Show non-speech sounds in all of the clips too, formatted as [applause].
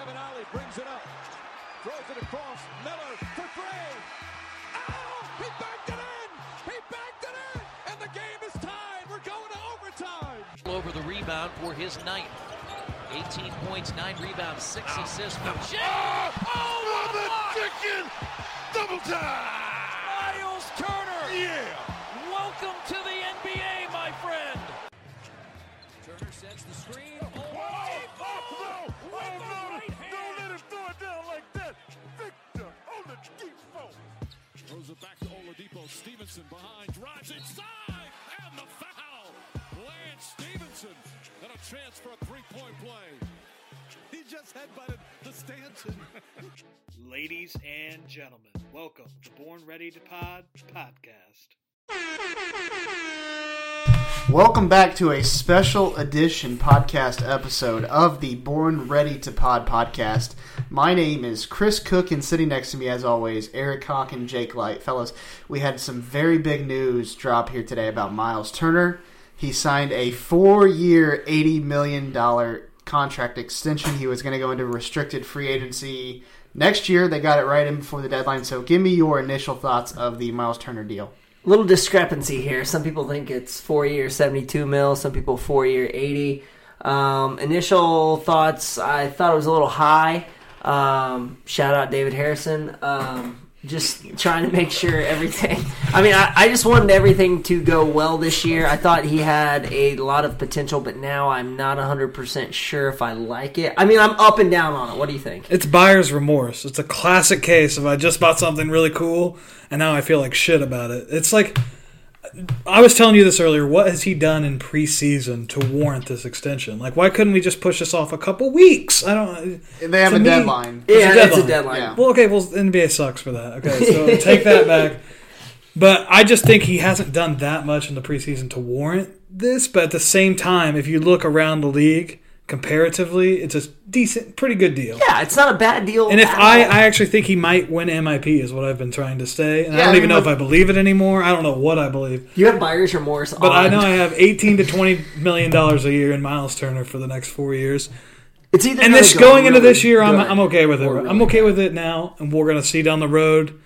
Kevin Ollie brings it up. Throws it across. Miller for three. Oh, he backed it in. He backed it in. And the game is tied. We're going to overtime. over the rebound for his ninth. 18 points, 9 rebounds, 6 assists for Jay. Oh, oh what the chicken. Double time. Miles Turner. Yeah. Welcome to the NBA, my friend. Turner sets the screen. Throws it back to Oladipo. Stephenson behind. Drives inside. And the foul. Lance Stephenson. And a chance for a three-point play. He just headbutted the Stanton. [laughs] Ladies and gentlemen, welcome to Born Ready to Pod podcast. Welcome back to a special edition podcast episode of the Born Ready to Pod podcast. My name is Chris Cook, and sitting next to me, as always, Eric Hawk and Jake Light. Fellas, we had some very big news drop here today about Miles Turner. He signed a four year, $80 million contract extension. He was going to go into restricted free agency next year. They got it right in before the deadline. So, give me your initial thoughts of the Miles Turner deal. Little discrepancy here. Some people think it's four year, seventy-two mil. Some people four year, eighty. Um, initial thoughts: I thought it was a little high. Um, shout out David Harrison. Um, just trying to make sure everything. I mean, I, I just wanted everything to go well this year. I thought he had a lot of potential, but now I'm not 100% sure if I like it. I mean, I'm up and down on it. What do you think? It's buyer's remorse. It's a classic case of I just bought something really cool and now I feel like shit about it. It's like I was telling you this earlier. What has he done in preseason to warrant this extension? Like, why couldn't we just push this off a couple weeks? I don't. And they have a me- deadline. Yeah, It's a it's a deadline. deadline. Yeah. Well, okay. Well, NBA sucks for that. Okay, so [laughs] take that back. But I just think he hasn't done that much in the preseason to warrant this. But at the same time, if you look around the league comparatively, it's a decent, pretty good deal. Yeah, it's not a bad deal. And if I, all. I actually think he might win MIP is what I've been trying to say, and Yeah, I don't I even know if I believe it anymore. I don't know what I believe, you have buyer's remorse, but on, I know I have [laughs] eighteen to twenty million dollars a year in Miles Turner for the next four years. It's either And this go going into really this year, I'm, I'm okay with it. or I'm okay bad. with it now, and we're gonna see down the road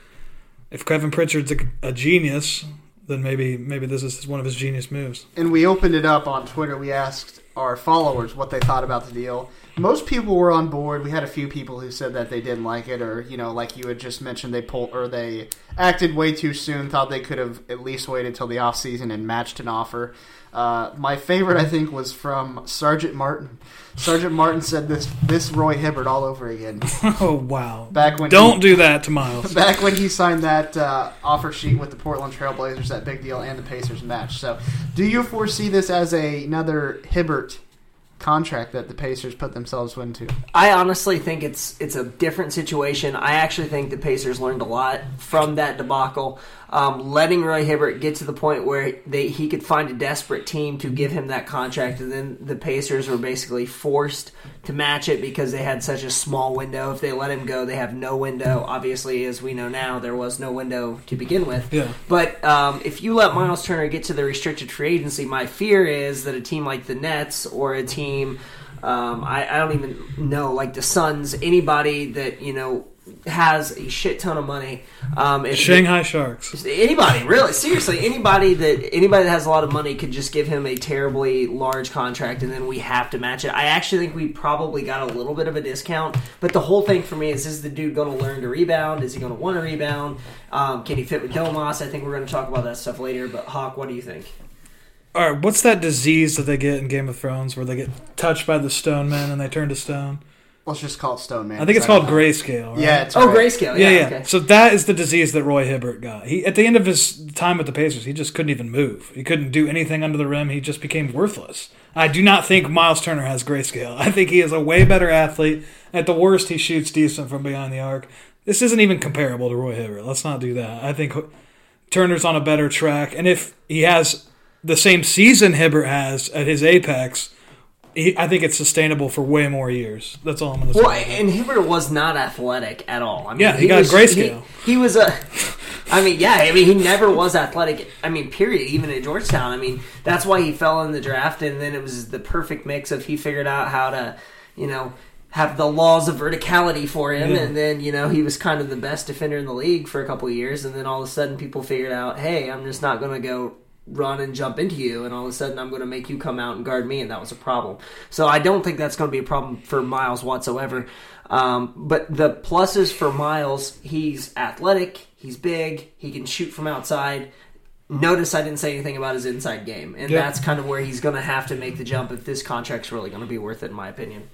if Kevin Pritchard's a, a genius. Then maybe maybe this is one of his genius moves. and we opened it up on Twitter. We asked our followers what they thought about the deal. Most people were on board. We had a few people who said that they didn't like it, or you know, like you had just mentioned, they pulled or they acted way too soon. Thought they could have at least waited till the off season and matched an offer. Uh, my favorite, I think, was from Sergeant Martin. Sergeant Martin said this this Roy Hibbert all over again. [laughs] Oh wow! Back when don't he- do that to Miles. [laughs] Back when he signed that uh, offer sheet with the Portland Trailblazers, that big deal, and the Pacers match. So, do you foresee this as a, another Hibbert contract that the Pacers put themselves into? I honestly think it's it's a different situation. I actually think the Pacers learned a lot from that debacle. Um, letting Roy Hibbert get to the point where they he could find a desperate team to give him that contract, and then the Pacers were basically forced to match it because they had such a small window. If they let him go, they have no window. Obviously, as we know now, there was no window to begin with. Yeah. But um, if you let Miles Turner get to the restricted free agency, my fear is that a team like the Nets or a team, um, I, I don't even know, like the Suns, anybody that you know has a shit ton of money, um, if Shanghai Sharks. anybody really seriously anybody that anybody that has a lot of money could just give him a terribly large contract and then we have to match it. I actually think we probably got a little bit of a discount but the whole thing for me is is the dude going to learn to rebound? Is he going to want to rebound? Um, can he fit with domas i think we're going to talk about that stuff later but hawk what do you think? All right, what's that disease that they get in Game of Thrones where they get touched by the stone men and they turn to stone? Let's just call it Stone Man. I think it's called grayscale. Right? Yeah, it's Oh, right. grayscale. Yeah, Yeah, yeah. Okay. So that is the disease that Roy Hibbert got. He at the end of his time with the Pacers, he just couldn't even move. He couldn't do anything under the rim. He just became worthless. I do not think Miles Turner has grayscale. [laughs] I think he is a way better athlete. At the worst, he shoots decent from behind the arc. This isn't even comparable to Roy Hibbert. Let's not do that. I think Turner's on a better track, and if he has the same season Hibbert has at his apex, he, I think it's sustainable for way more years. That's all I'm going to say. Well, and Hibbert was not athletic at all. I mean, Yeah, he got was, grayscale. He, he was a. I mean, yeah. I mean, he never was athletic. I mean, period. Even at Georgetown, I mean, that's why he fell in the draft, and then it was the perfect mix of he figured out how to, you know, have the laws of verticality for him, Yeah. and then you know he was kind of the best defender in the league for a couple of years, and then all of a sudden people figured out, hey, I'm just not going to go run and jump into you, and all of a sudden I'm going to make you come out and guard me, and that was a problem. So I don't think that's going to be a problem for Miles whatsoever. Um, but the pluses for Miles, he's athletic, he's big, he can shoot from outside. Notice I didn't say anything about his inside game, and Yep. that's kind of where he's going to have to make the jump if this contract's really going to be worth it, in my opinion.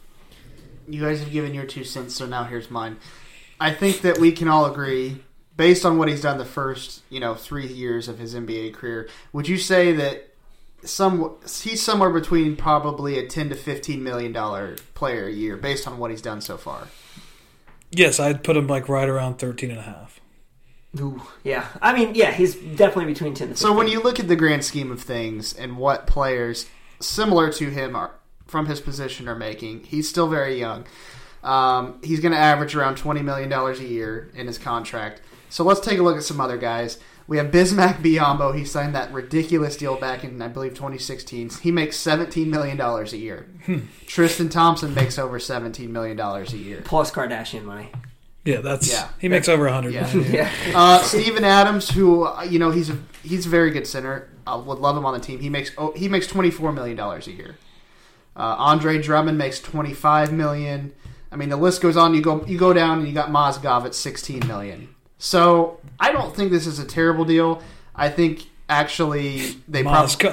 You guys have given your two cents, so now here's mine. I think that we can all agree, based on what he's done the first, you know, three years of his NBA career. Would you say that some he's somewhere between probably a ten to fifteen million dollar player a year, based on what he's done so far? Yes, I'd put him like right around 13 and a. Ooh, yeah. I mean, yeah, he's definitely between 10 and 15. So when you look at the grand scheme of things and what players similar to him are from his position are making, he's still very young. Um, he's going to average around twenty million dollars a year in his contract. So let's take a look at some other guys. We have Bismack Biyombo. He signed that ridiculous deal back in, I believe, 2016. He makes $17 million a year. Tristan Thompson makes over $17 million a year. Plus Kardashian money. Yeah, that's Yeah. he makes over 100 Yeah. [laughs] million. Yeah. Uh, Steven Adams, who uh, you know he's a he's a very good center. I would love him on the team. He makes oh, he makes twenty four million dollars a year. Uh, Andre Drummond makes twenty five million. I mean, the list goes on. You go you go down and you got Mozgov at sixteen million. So I don't think this is a terrible deal. I think actually they probably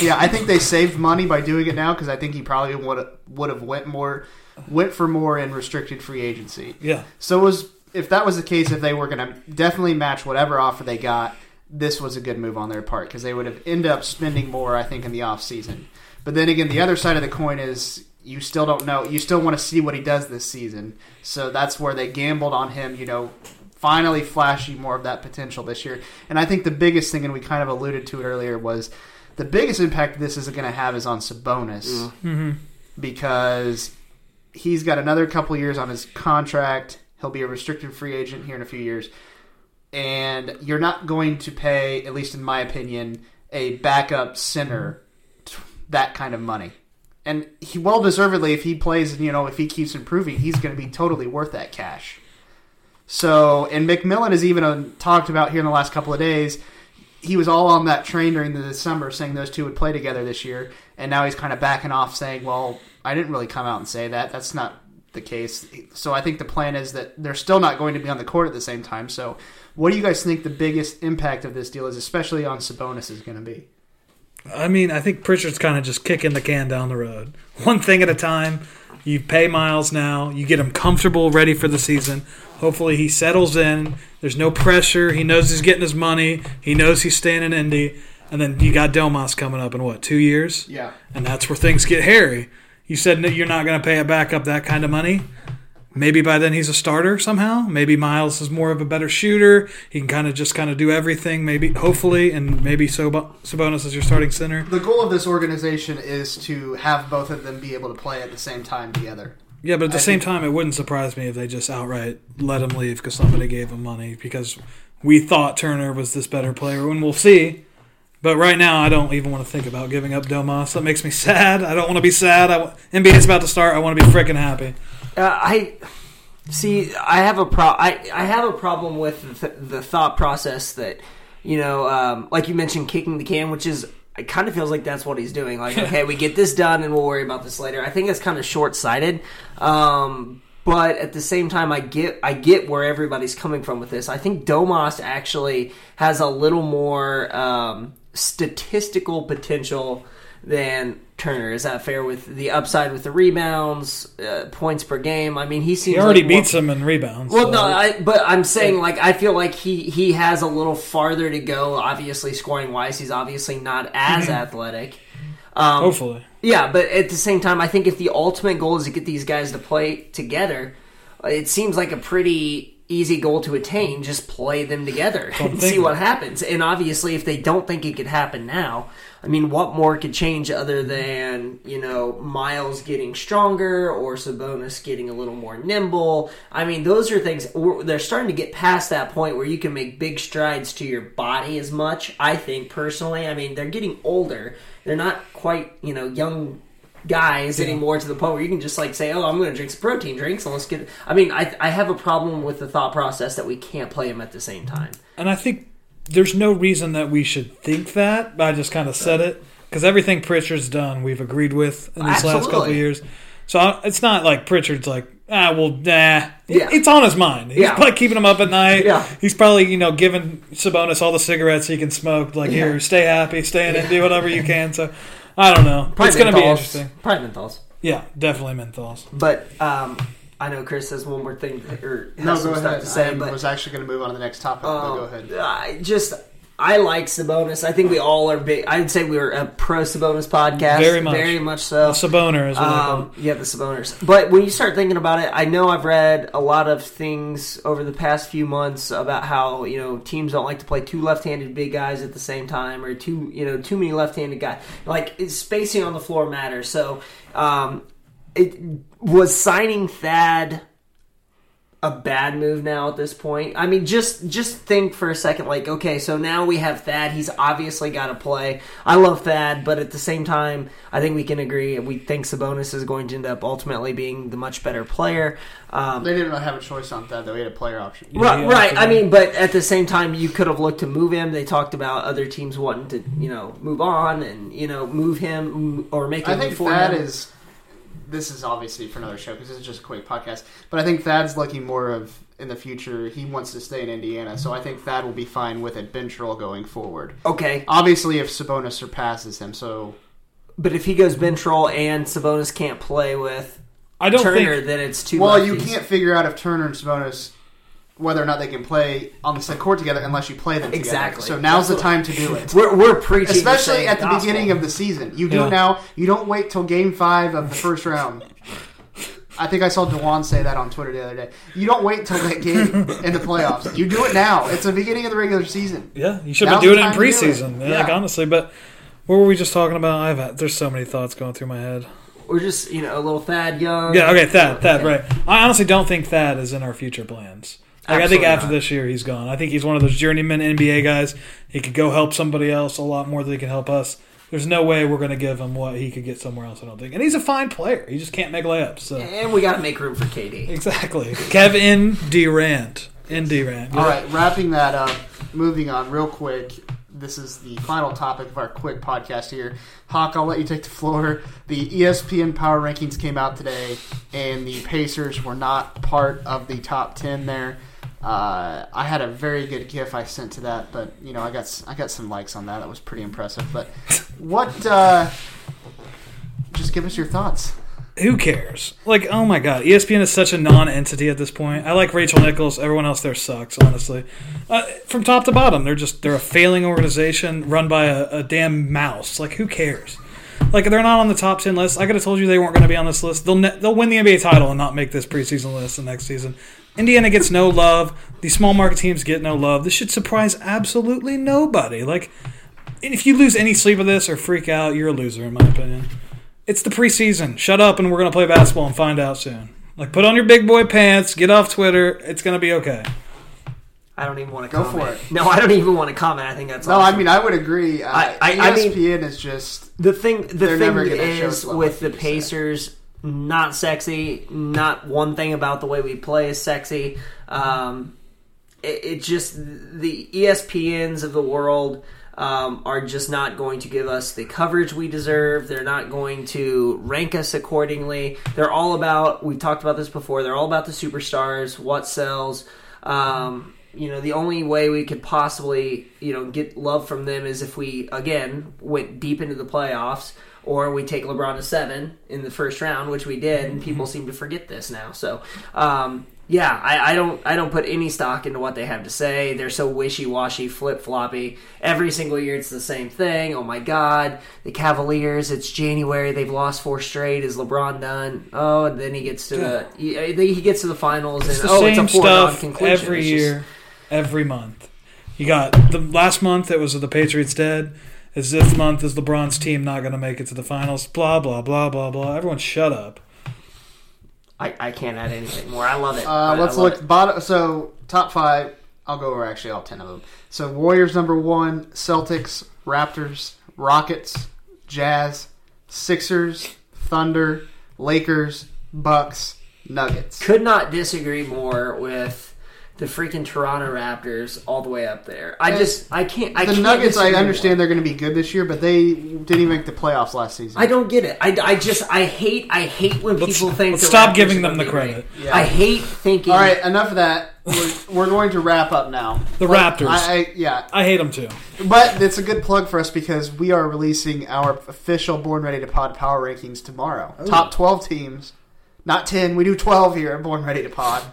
yeah, I think they saved money by doing it now because I think he probably would would have went more went for more in restricted free agency. Yeah. So it was if that was the case, if they were going to definitely match whatever offer they got, this was a good move on their part because they would have ended up spending more, I think, in the off season. But then again, the other side of the coin is you still don't know. You still want to see what he does this season. So that's where they gambled on him. You know, finally flashing more of that potential this year. And I think the biggest thing, and we kind of alluded to it earlier, was the biggest impact this is going to have is on Sabonis mm-hmm. because he's got another couple years on his contract. He'll be a restricted free agent here in a few years. And you're not going to pay, at least in my opinion, a backup center that kind of money. And he well deservedly, if he plays, you know, if he keeps improving, he's going to be totally worth that cash. So, and McMillan has even uh, talked about here in the last couple of days. He was all on that train during the December, saying those two would play together this year, and now he's kind of backing off, saying, "Well, I didn't really come out and say that. That's not the case." So, I think the plan is that they're still not going to be on the court at the same time. So, what do you guys think the biggest impact of this deal is, especially on Sabonis, is going to be? I mean, I think Pritchard's kind of just kicking the can down the road, one thing at a time. You pay Miles now. You get him comfortable, ready for the season. Hopefully, he settles in. There's no pressure. He knows he's getting his money. He knows he's staying in Indy. And then you got Domas coming up in what two years? Yeah. And that's where things get hairy. You said that you're not going to pay a backup that kind of money. Maybe by then he's a starter somehow. Maybe Miles is more of a better shooter. He can kind of just kind of do everything. Maybe, hopefully, and maybe Sabonis is your starting center. The goal of this organization is to have both of them be able to play at the same time together. Yeah, but at the I same think- time, it wouldn't surprise me if they just outright let him leave because somebody gave him money because we thought Turner was this better player, and we'll see. But right now, I don't even want to think about giving up Domas. That makes me [laughs] sad. I don't want to be sad. I, NBA is about to start. I want to be freaking happy. Uh, I see. I have a pro. I, I have a problem with the, the thought process that you know, um, like you mentioned, kicking the can, which is it kind of feels like that's what he's doing. Like, [laughs] okay, we get this done, and we'll worry about this later. I think it's kind of short sighted. Um, but at the same time, I get I get where everybody's coming from with this. I think Domas actually has a little more um, statistical potential than Turner. Is that fair with the upside with the rebounds, uh, points per game? I mean, he seems He already like more- beats him in rebounds. Well, so- no, I, but I'm saying like I feel like he he has a little farther to go. Obviously, scoring wise, he's obviously not as athletic. Um, hopefully. yeah, but at the same time, I think if the ultimate goal is to get these guys to play together, it seems like a pretty easy goal to attain. Just play them together and see what happens. And obviously, if they don't think it could happen now, I mean, what more could change other than you know Miles getting stronger or Sabonis getting a little more nimble? I mean, those are things. They're starting to get past that point where you can make big strides to your body as much. I think personally. I mean, they're getting older. They're not quite you know young guys anymore to the point where you can just like say, "Oh, I'm going to drink some protein drinks and let's get." I mean, I I have a problem with the thought process that we can't play them at the same time. And I think there's no reason that we should think that. But I just kind of said it because everything Pritchard's done, we've agreed with in these last couple of years. So I, it's not like Pritchard's like, ah, well, nah. Yeah. It's on his mind. He's Yeah. probably keeping him up at night. Yeah. He's probably, you know, giving Sabonis all the cigarettes he can smoke. Like, here, stay happy, stay in it, do whatever you [laughs] can. So I don't know. Probably it's going to be interesting. Probably menthols. Yeah, definitely menthols. But um, I know Chris has one more thing to, or has No, some go stuff ahead. to say, I but was actually going to move on to the next topic. but go um, ahead. I just I like Sabonis. I think we all are big. I'd say we're a pro Sabonis podcast. Very much. very much so. Saboner is what Um, yeah, the Saboners. But when you start thinking about it, I know I've read a lot of things over the past few months about how you know teams don't like to play two left-handed big guys at the same time, or two you know too many left-handed guys. Like spacing on the floor matters. So, um, it was signing Thad a bad move now at this point. I mean, just just think for a second. Like, okay, so now we have Thad. He's obviously got to play. I love Thad, but at the same time, I think we can agree. We think Sabonis is going to end up ultimately being the much better player. Um, They didn't really have a choice on Thad. though. He had a player option. Right, Yeah, right. I mean, but at the same time, you could have looked to move him. They talked about other teams wanting to, you know, move on and you know move him or make. I think for Thad him. is. This is obviously for another show because this is just a quick podcast. But I think Thad's looking more of in the future. He wants to stay in Indiana, so I think Thad will be fine with a bench role going forward. okay. Obviously, if Sabonis surpasses him, so But if he goes bench role and Sabonis can't play with I don't Turner, think. then it's too. well, you can't figure out if Turner and Sabonis whether or not they can play on the same court together unless you play them together. Exactly. So now's the time to do it. We're, we're preaching, the Especially same at the gospel. beginning of the season. You do Yeah. it now. You don't wait till game five of the first round. I think I saw Dewan say that on Twitter the other day. You don't wait till that game in the playoffs. You do it now. It's the beginning of the regular season. Yeah, you should Now's be doing it in time to do it. preseason. Yeah. Like honestly, but what were we just talking about? I've had, there's so many thoughts going through my head. We're just you know a little Thad Young. Yeah, okay, Thad, Thad, Yeah. right. I honestly don't think Thad is in our future plans. Like I think after not. this year he's gone. I think he's one of those journeyman NBA guys. He could go help somebody else a lot more than he can help us. There's no way we're going to give him what he could get somewhere else. I don't think. And he's a fine player. He just can't make layups. So And we got to make room for KD. exactly, Kevin Durant in Durant. All right, wrapping that up, moving on real quick. This is the final topic of our quick podcast here. Hawk, I'll let you take the floor. The ESPN Power Rankings came out today, and the Pacers were not part of the top 10 there. Uh, I had a very good GIF I sent to that, but you know I got I got some likes on that. That was pretty impressive. But [laughs] what? Uh, just give us your thoughts. who cares? Like, oh my god, ESPN is such a non-entity at this point. I like Rachel Nichols. Everyone else there sucks, honestly. Uh, from top to bottom, they're just they're a failing organization run by a, a damn mouse. Like, who cares? Like, they're not on the top ten list. I could have told you they weren't going to be on this list. They'll ne- they'll win the NBA title and not make this preseason list the next season. Indiana gets no love. These small market teams get no love. This should surprise absolutely nobody. Like, if you lose any sleep of this or freak out, you're a loser, in my opinion. It's the preseason. Shut up, and we're gonna play basketball and find out soon. Like, put on your big boy pants, get off Twitter. It's gonna be okay. I don't even want to Go comment. for it. No, I don't even want to comment. I think that's No, awesome. I mean I would agree. Uh, I- I- I mean- ESPN is just The thing, the They're never thing show is with the Lucky said. Pacers, not sexy. Not one thing about the way we play is sexy. Um, it, it just the ESPNs of the world um, are just not going to give us the coverage we deserve. They're not going to rank us accordingly. They're all about. We've talked about this before. They're all about the superstars, what sells. Um, you know, the only way we could possibly, you know, get love from them is if we again went deep into the playoffs or we take LeBron to seven in the first round, which we did, and people seem to forget this now. So, um, yeah, I, I don't I don't put any stock into what they have to say. They're so wishy washy, flip floppy. Every single year it's the same thing. Oh my God, the Cavaliers. It's January. They've lost four straight. Is LeBron done? Oh, and then he gets to the he, he gets to the finals, It's and the oh, same it's a foregone stuff conclusion. every It's just- year, every month. You got the last month it was the Patriots dead. Is this month is LeBron's team not going to make it to the finals? Blah blah blah blah blah. Everyone, shut up. I, I can't add anything more. I love it. Uh, let's look it. bottom. So top five. I'll go over actually all ten of them. So Warriors number one, Celtics, Raptors, Rockets, Jazz, Sixers, Thunder, Lakers, Bucks, Nuggets. Could not disagree more with the freaking Toronto Raptors all the way up there. I And just I can't. I the can't Nuggets, I understand more. they're going to be good this year, but they didn't even make the playoffs last season. I don't get it. I, I just I hate I hate when Let's- people think let's the stop Raptors giving them the be great. credit. Yeah. I hate thinking. All right, enough of that. We're, we're going to wrap up now. The Like, Raptors. I, I, yeah, I hate them too. But it's a good plug for us because we are releasing our official Born Ready to Pod power rankings tomorrow. Top 12 teams. Not 10, we do 12 here at Born Ready to Pod.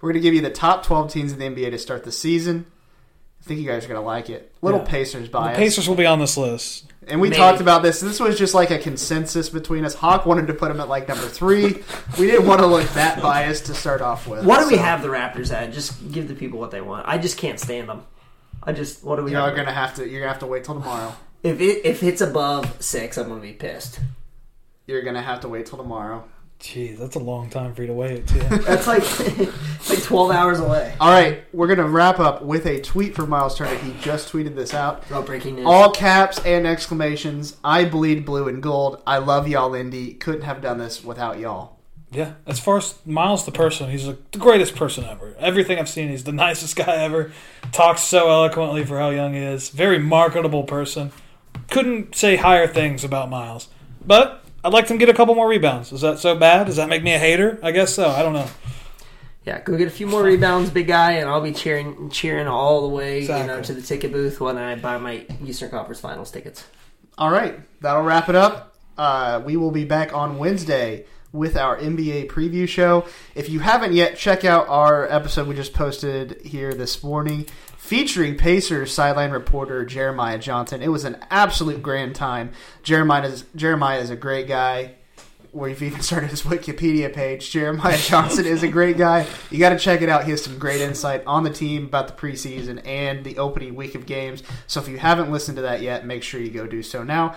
We're going to give you the top 12 teams in the NBA to start the season. I think you guys are going to like it. Little Yeah. Pacers The bias. Pacers will be on this list. and we Maybe. talked about this. This was just like a consensus between us. Hawk wanted to put him at like number three. we didn't want to look that biased to start off with. What do we have the Raptors at? Just give the people what they want. I just can't stand them. I just what do we You're have? going to have to you're going to have to wait till tomorrow. If it if it's above six, I'm gonna be pissed. You're going to have to wait till tomorrow. Jeez, that's a long time for you to wait. Yeah. [laughs] That's like it's like 12 hours away. All right, we're gonna wrap up with a tweet from Miles Turner. He just tweeted this out. Oh, breaking news. All caps and exclamations. I bleed blue and gold. I love y'all, Indy. Couldn't have done this without y'all. Yeah, as far as Miles the person, he's like the greatest person ever. Everything I've seen, he's the [laughs] nicest guy ever. Talks so eloquently for how young he is. Very marketable person. Couldn't say higher things about Miles. But I'd like to get a couple more rebounds. Is that so bad? Does that make me a hater? I guess so. I don't know. Yeah, go get a few more rebounds, big guy, and I'll be cheering cheering all the way, you know, to the ticket booth when I buy my Eastern Conference Finals tickets. All right, that'll wrap it up. Uh, we will be back on Wednesday with our NBA preview show. If you haven't yet, check out our episode we just posted here this morning featuring Pacers sideline reporter Jeremiah Johnson. It was an absolute grand time. Jeremiah is, Jeremiah is a great guy. We've even started his Wikipedia page. Jeremiah Johnson is a great guy. You got to check it out. He has some great insight on the team about the preseason and the opening week of games. So if you haven't listened to that yet, make sure you go do so now.